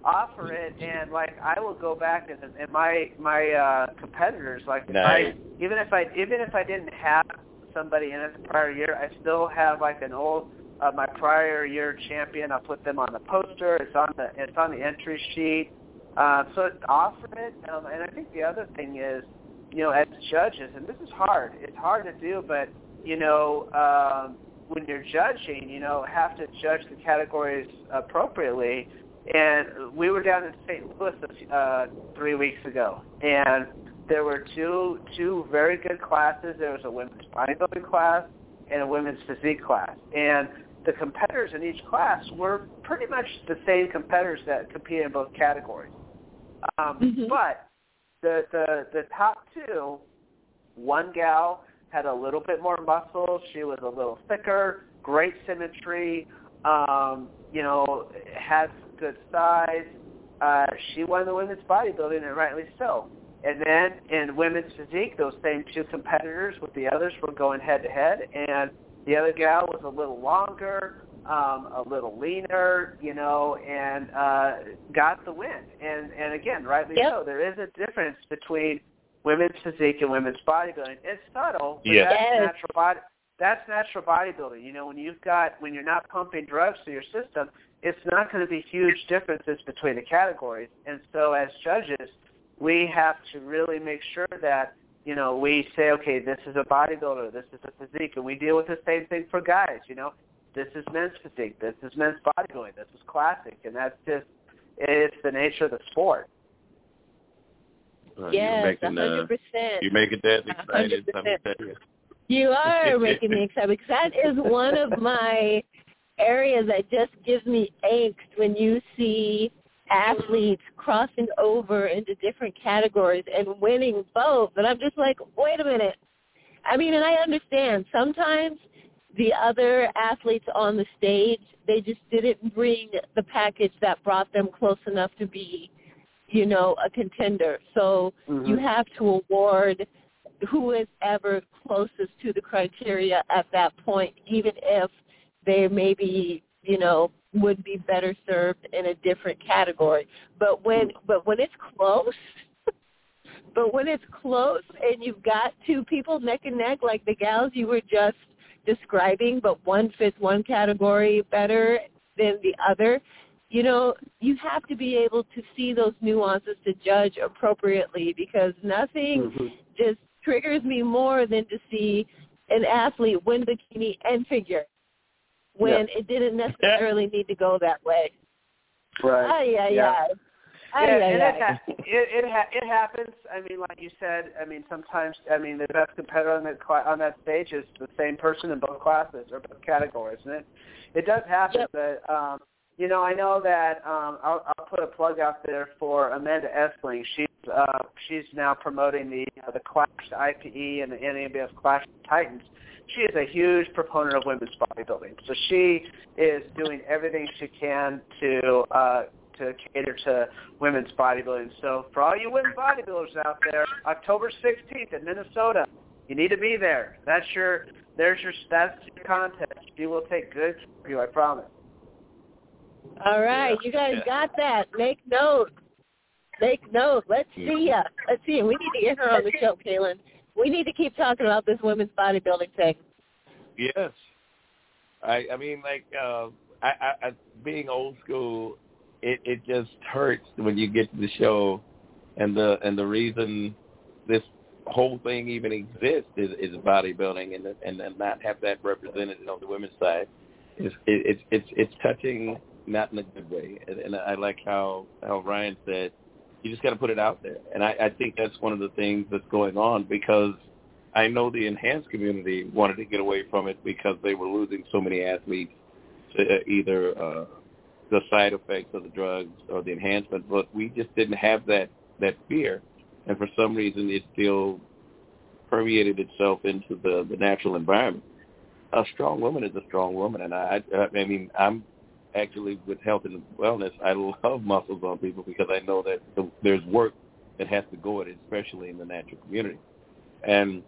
offer it and like I will go back and, and my my uh competitors like nice. I even if I even if I didn't have somebody in it the prior year, I still have like an old uh, my prior year champion. I'll put them on the poster. It's on the it's on the entry sheet. Uh, so offer it, um, and I think the other thing is, you know, as judges, and this is hard. It's hard to do, but you know, um, when you're judging, you know, have to judge the categories appropriately. And we were down in St. Louis uh, three weeks ago, and there were two two very good classes. There was a women's bodybuilding class and a women's physique class, and the competitors in each class were pretty much the same competitors that compete in both categories. Um, mm-hmm. But the the the top two, one gal had a little bit more muscle. She was a little thicker, great symmetry. Um, you know, had good size. Uh, she won the women's bodybuilding, and rightly so. And then in women's physique, those same two competitors with the others were going head to head, and the other gal was a little longer, um, a little leaner, you know, and uh, got the win. And and again, rightly yep. so. There is a difference between women's physique and women's bodybuilding. It's subtle, but Yes. that's natural body. That's natural bodybuilding. You know, when you've got when you're not pumping drugs through your system, it's not going to be huge differences between the categories. And so, as judges, we have to really make sure that you know we say, okay, this is a bodybuilder, this is a physique, and we deal with the same thing for guys. You know, this is men's physique, this is men's bodybuilding, this is classic, and that's just it's the nature of the sport. Uh, Yes, you're a making, uh, hundred percent. you're making that A excited. Hundred Let me percent. tell you. Are making me excited because that is one of my areas that just gives me angst when you see athletes crossing over into different categories and winning both. And I'm just like, wait a minute. I mean, and I understand sometimes the other athletes on the stage, they just didn't bring the package that brought them close enough to be, you know, a contender. So Mhm. you have to award who is ever closest to the criteria at that point, even if they maybe, you know, would be better served in a different category. But when but when it's close but when it's close and you've got two people neck and neck like the gals you were just describing, but one fits one category better than the other, you know, you have to be able to see those nuances to judge appropriately because nothing Mhm. just triggers me more than to see an athlete win bikini and figure when it didn't necessarily need to go that way. Right. Ay, ay, Yeah. ay. Yeah, Ay, and it, ha- it it ha- it happens. I mean, like you said, I mean, sometimes I mean the best competitor on that cla- on that stage is the same person in both classes or both categories, and it it does happen. Yep. But um, you know, I know that um, I'll, I'll put a plug out there for Amanda Essling. She's uh, she's now promoting the uh, the Clash IPE and the NANBF Clash Titans. She is a huge proponent of women's bodybuilding, so she is doing everything she can to uh, to cater to women's bodybuilding. So for all you women bodybuilders out there, October 16th in Minnesota, you need to be there. That's your there's your that's your contest. She will take good care of you, I promise. All right, you guys got that. Make note. Make note. Let's see ya. Let's see ya. We need to get her on the show, Kaelin. We need to keep talking about this women's bodybuilding thing. Yes. I I mean like uh I, I, I being old school it it just hurts when you get to the show and the and the reason this whole thing even exists is, is bodybuilding and and and not have that represented on the women's side is it, it's it's it's touching not in a good way and, and I like how how Ryan said you just got to put it out there. And I, I think that's one of the things that's going on because I know the enhanced community wanted to get away from it because they were losing so many athletes to uh, either uh, the side effects of the drugs or the enhancement, but we just didn't have that that fear, and for some reason it still permeated itself into the the natural environment. A strong woman is a strong woman, and I I, I mean I'm actually with health and wellness. I love muscles on people because I know that the, there's work that has to go in it, especially in the natural community, and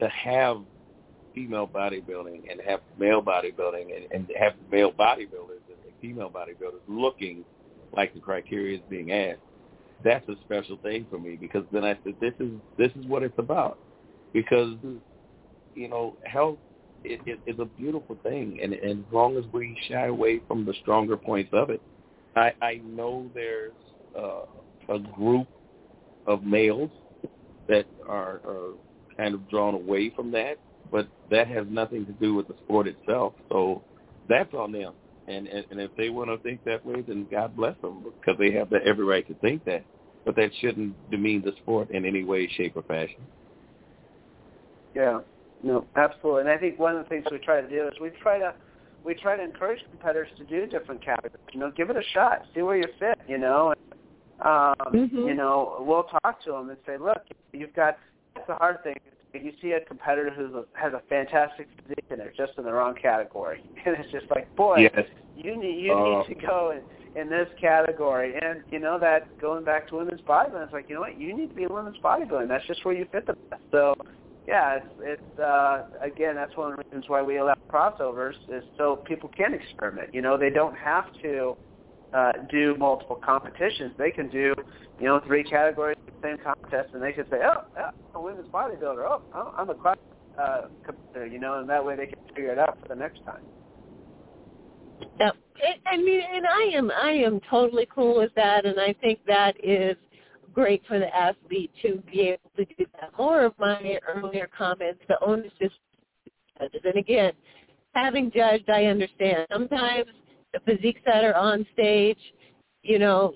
to have female bodybuilding and have male bodybuilding and, and have male bodybuilders and female bodybuilders looking like the criteria is being asked, that's a special thing for me because then I said, this is this is what it's about. Because you know, health it, it, is a beautiful thing, and, and as long as we shy away from the stronger points of it, I, I know there's uh, a group of males that are, are kind of drawn away from that, but that has nothing to do with the sport itself. So that's on them. And, and, and if they want to think that way, then God bless them because they have the, every right to think that. But that shouldn't demean the sport in any way, shape, or fashion. Yeah. No, absolutely. And I think one of the things we try to do is we try to we try to encourage competitors to do different categories. You know, give it a shot, see where you fit. You know, and, um, Mhm. you know, we'll talk to them and say, look, you've got. That's the hard thing. You see a competitor who has a fantastic physique and they're just in the wrong category, and it's just like, boy, Yes. you need you Uh, need to go in, in this category. And you know that going back to women's bodybuilding, it's like you know what, you need to be in women's bodybuilding. That's just where you fit the best. So yeah, it's it's uh again that's one of the reasons why we allow crossovers is so people can experiment. You know, they don't have to uh, do multiple competitions. They can do, you know, three categories of the same contest, and they can say, oh, yeah, I'm a women's bodybuilder. Oh, I'm a class uh, competitor, you know, and that way they can figure it out for the next time. Yeah, I mean, and I am I am totally cool with that, and I think that is great for the athlete to be able to do that. More of my earlier comments, the onus is judges, and again, having judged, I understand. Sometimes the physiques that are on stage, you know,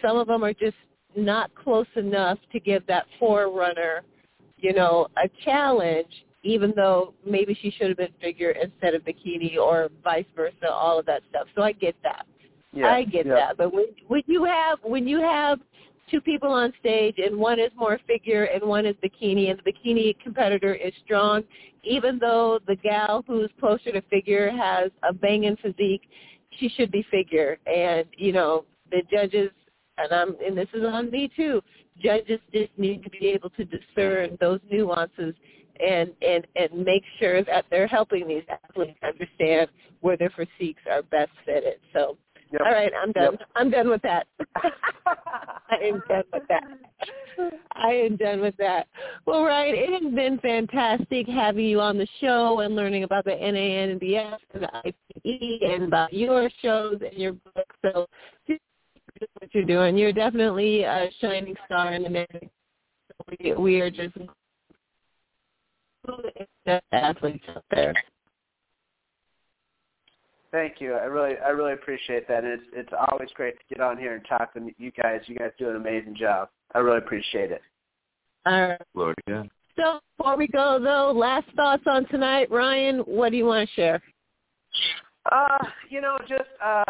some of them are just not close enough to give that forerunner, you know, a challenge even though maybe she should have been figure instead of bikini or vice versa, all of that stuff. So I get that. Yeah, I get yeah. that. But when when you have when you have two people on stage and one is more figure and one is bikini and the bikini competitor is strong, even though the gal who's closer to figure has a banging physique, she should be figure. And, you know, the judges and I'm and this is on me too, judges just need to be able to discern those nuances and and and make sure that they're helping these athletes understand where their physiques are best fitted. So, Yep. all right, I'm done. Yep. I'm done with that. I am done with that. I am done with that. Well, Ryan, it has been fantastic having you on the show and learning about the NANBF and the IPE and about your shows and your book. So, just keep doing what you're doing. You're definitely a shining star in the nation. We, we are just athletes out there. Thank you. I really, I really appreciate that. And it's, it's always great to get on here and talk to you guys. You guys do an amazing job. I really appreciate it. All right. Lord, yeah. So before we go, though, last thoughts on tonight, Ryan. What do you want to share? Uh, you know, just uh,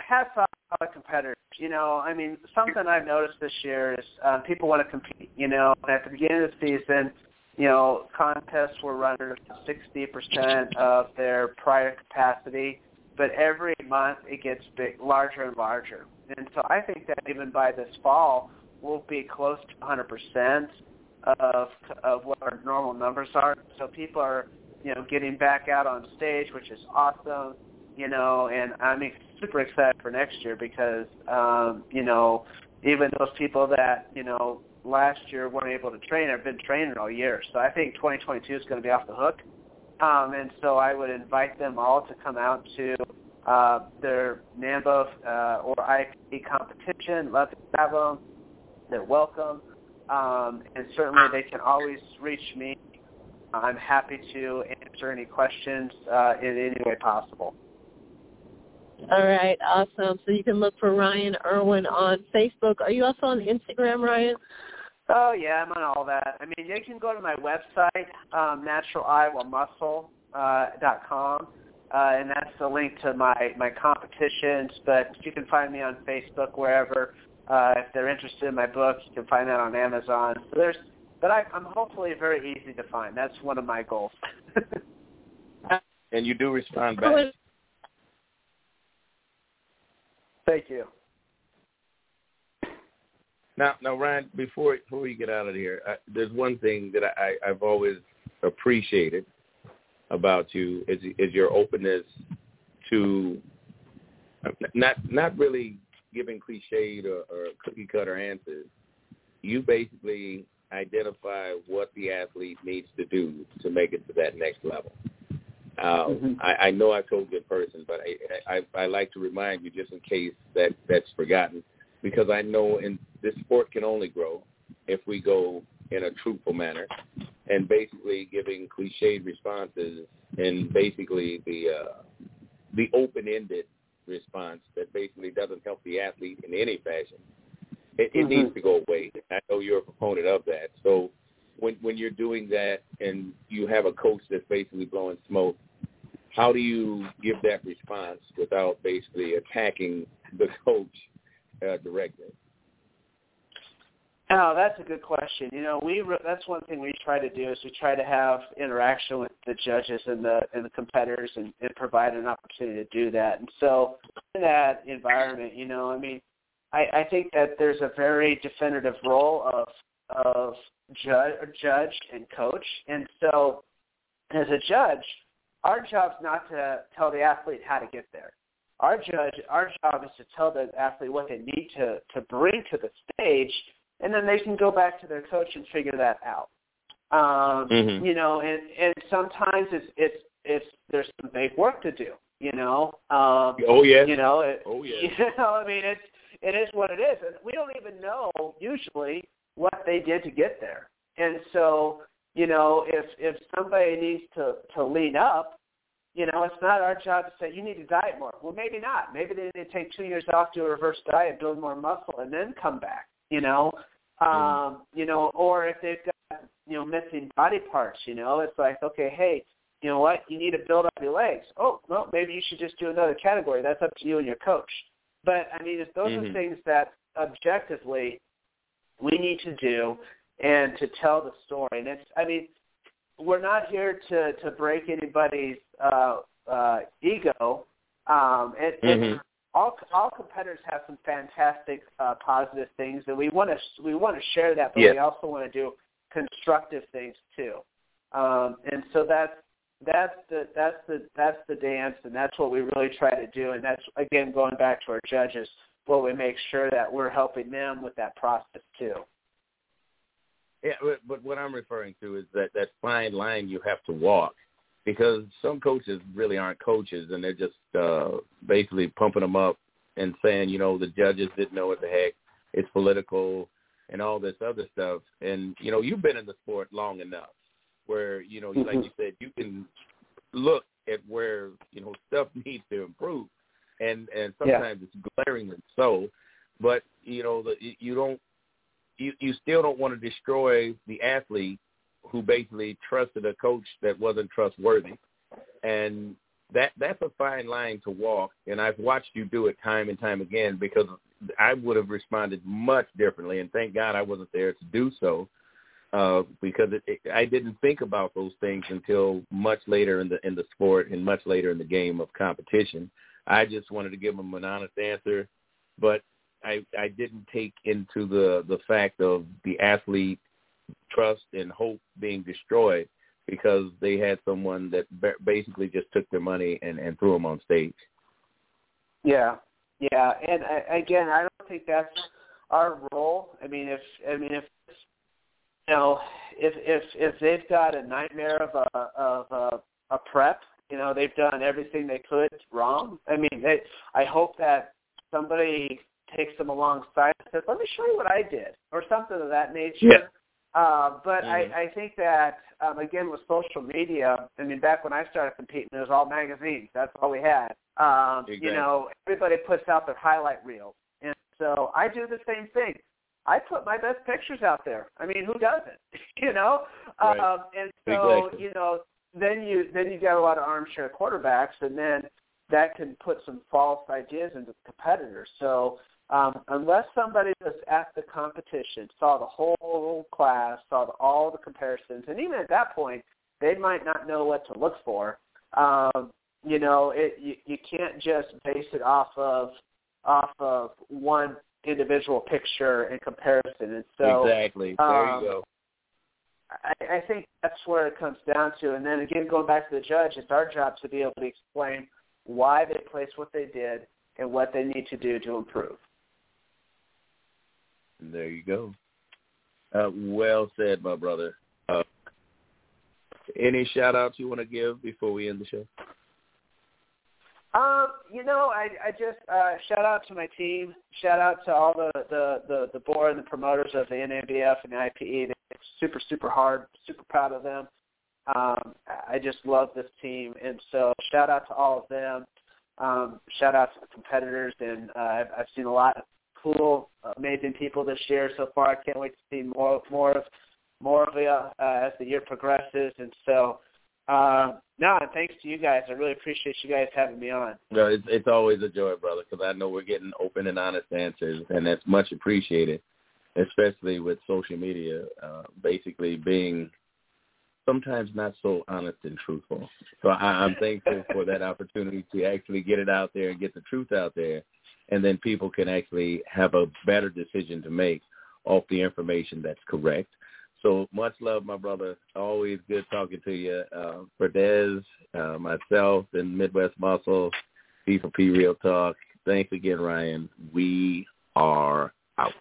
hats off to all the competitors. You know, I mean, something I've noticed this year is uh, people want to compete. You know, and at the beginning of the season, you know, contests were running 60% of their prior capacity, but every month it gets big, larger and larger. And so I think that even by this fall, we'll be close to 100% of of what our normal numbers are. So people are, you know, getting back out on stage, which is awesome. You know, and I'm super excited for next year because, um, you know, even those people that you know last year weren't able to train have been training all year. So I think 2022 is going to be off the hook. Um, and so I would invite them all to come out to uh, their NAMBO uh, or IPE competition. Love to have them. They're welcome. Um, and certainly they can always reach me. I'm happy to answer any questions uh, in any way possible. All right, awesome. So you can look for Ryan Irwin on Facebook. Are you also on Instagram, Ryan? Oh yeah, I'm on all that. I mean, you can go to my website, um, naturaliowamuscle.com, uh, dot com, uh, and that's the link to my my competitions. But you can find me on Facebook wherever. Uh, if they're interested in my book, you can find that on Amazon. So there's, but I, I'm hopefully very easy to find. That's one of my goals. And you do respond back. Thank you. Now, now, Ryan, before before we get out of here, I, there's one thing that I, I've always appreciated about you is is your openness to not not really giving cliched or, or cookie cutter answers. You basically identify what the athlete needs to do to make it to that next level. Um, Mhm. I, I know I told you in person, but I, I I like to remind you just in case that that's forgotten, because I know in this sport can only grow if we go in a truthful manner, and basically giving cliched responses and basically the uh, the open-ended response that basically doesn't help the athlete in any fashion. It, it Mhm. needs to go away. I know you're a proponent of that. So when when you're doing that and you have a coach that's basically blowing smoke, how do you give that response without basically attacking the coach uh, directly? Oh, that's a good question. You know, we re- that's one thing we try to do is we try to have interaction with the judges and the and the competitors and, and provide an opportunity to do that. And so in that environment, you know, I mean, I, I think that there's a very definitive role of of judge judge and coach. And so as a judge, our job's not to tell the athlete how to get there. Our judge, our job is to tell the athlete what they need to to bring to the stage, and then they can go back to their coach and figure that out. Um, mm-hmm. You know, and and sometimes it's it's it's there's some big work to do. You know. Um, oh yeah. You know. It, oh yeah. You know, I mean, it's it is what it is, and we don't even know usually what they did to get there. And so, you know, if if somebody needs to to lean up, you know, it's not our job to say you need to diet more. Well, maybe not. Maybe they need to take two years off, do a reverse diet, build more muscle, and then come back. You know, um, mm-hmm. you know, or if they've got you know missing body parts, you know, it's like okay, hey, you know what, you need to build up your legs. Oh, well, maybe you should just do another category. That's up to you and your coach. But I mean, those mm-hmm. are things that objectively we need to do and to tell the story. And it's, I mean, we're not here to to break anybody's uh, uh, ego. Um, and, mm-hmm. and all all competitors have some fantastic uh, positive things, and we want to we want to share that, but yes. we also want to do constructive things too. Um, and so that's that's the that's the that's the dance, and that's what we really try to do. And that's again going back to our judges, what we make sure that we're helping them with that process too. Yeah, but what I'm referring to is that that fine line you have to walk, because some coaches really aren't coaches, and they're just uh, basically pumping them up and saying, you know, the judges didn't know what the heck, it's political, and all this other stuff. And you know, you've been in the sport long enough where you know, mm-hmm. like you said, you can look at where you know stuff needs to improve, and and sometimes yeah. it's glaringly so. But you know, the, you don't, you you still don't want to destroy the athlete who basically trusted a coach that wasn't trustworthy, and that that's a fine line to walk. And I've watched you do it time and time again because I would have responded much differently, and thank God I wasn't there to do so uh, because it, it, I didn't think about those things until much later in the in the sport and much later in the game of competition. I just wanted to give them an honest answer, but I I didn't take into the the fact of the athlete trust and hope being destroyed because they had someone that basically just took their money and and threw them on stage. Yeah, yeah, and I, again, I don't think that's our role. I mean, if I mean if you know, if if if they've got a nightmare of a of a, a prep, you know, they've done everything they could wrong. I mean, they, I hope that somebody takes them alongside and says, "Let me show you what I did," or something of that nature. Yeah. Uh, but mm-hmm. I, I think that um, again with social media, I mean, back when I started competing, it was all magazines. That's all we had. Um, exactly. You know, everybody puts out their highlight reels, and so I do the same thing. I put my best pictures out there. I mean, who doesn't? you know, right. um, and so exactly. you know, then you then you got a lot of armchair quarterbacks, and then that can put some false ideas into competitors. So um, unless somebody was at the competition, saw the whole class, saw the, all the comparisons, and even at that point, they might not know what to look for. Um, you know, it, you, you can't just base it off of off of one individual picture and comparison. And so exactly, there um, you go. I, I think that's where it comes down to. And then again, going back to the judge, it's our job to be able to explain why they placed what they did and what they need to do to improve. There you go. Uh, well said, my brother. Uh, any shout outs you want to give before we end the show? Um, you know, I I just uh, shout out to my team. Shout out to all the the the, the board and the promoters of the NANBF and the IPE. They're super super hard. Super proud of them. Um, I just love this team, and so shout out to all of them. Um, shout out to the competitors, and uh, I've, I've seen a lot cool, amazing people this year so far. I can't wait to see more more of more of you uh, as the year progresses, and so uh, no, and thanks to you guys. I really appreciate you guys having me on. No, it's, it's always a joy, brother, because I know we're getting open and honest answers, and that's much appreciated, especially with social media uh, basically being sometimes not so honest and truthful. So I, I'm thankful for that opportunity to actually get it out there and get the truth out there, and then people can actually have a better decision to make off the information that's correct so much love, my brother. Always good talking to you. Uh, uh, myself, and Midwest Muscle, P for P Real Talk. Thanks again, Ryan. We are out.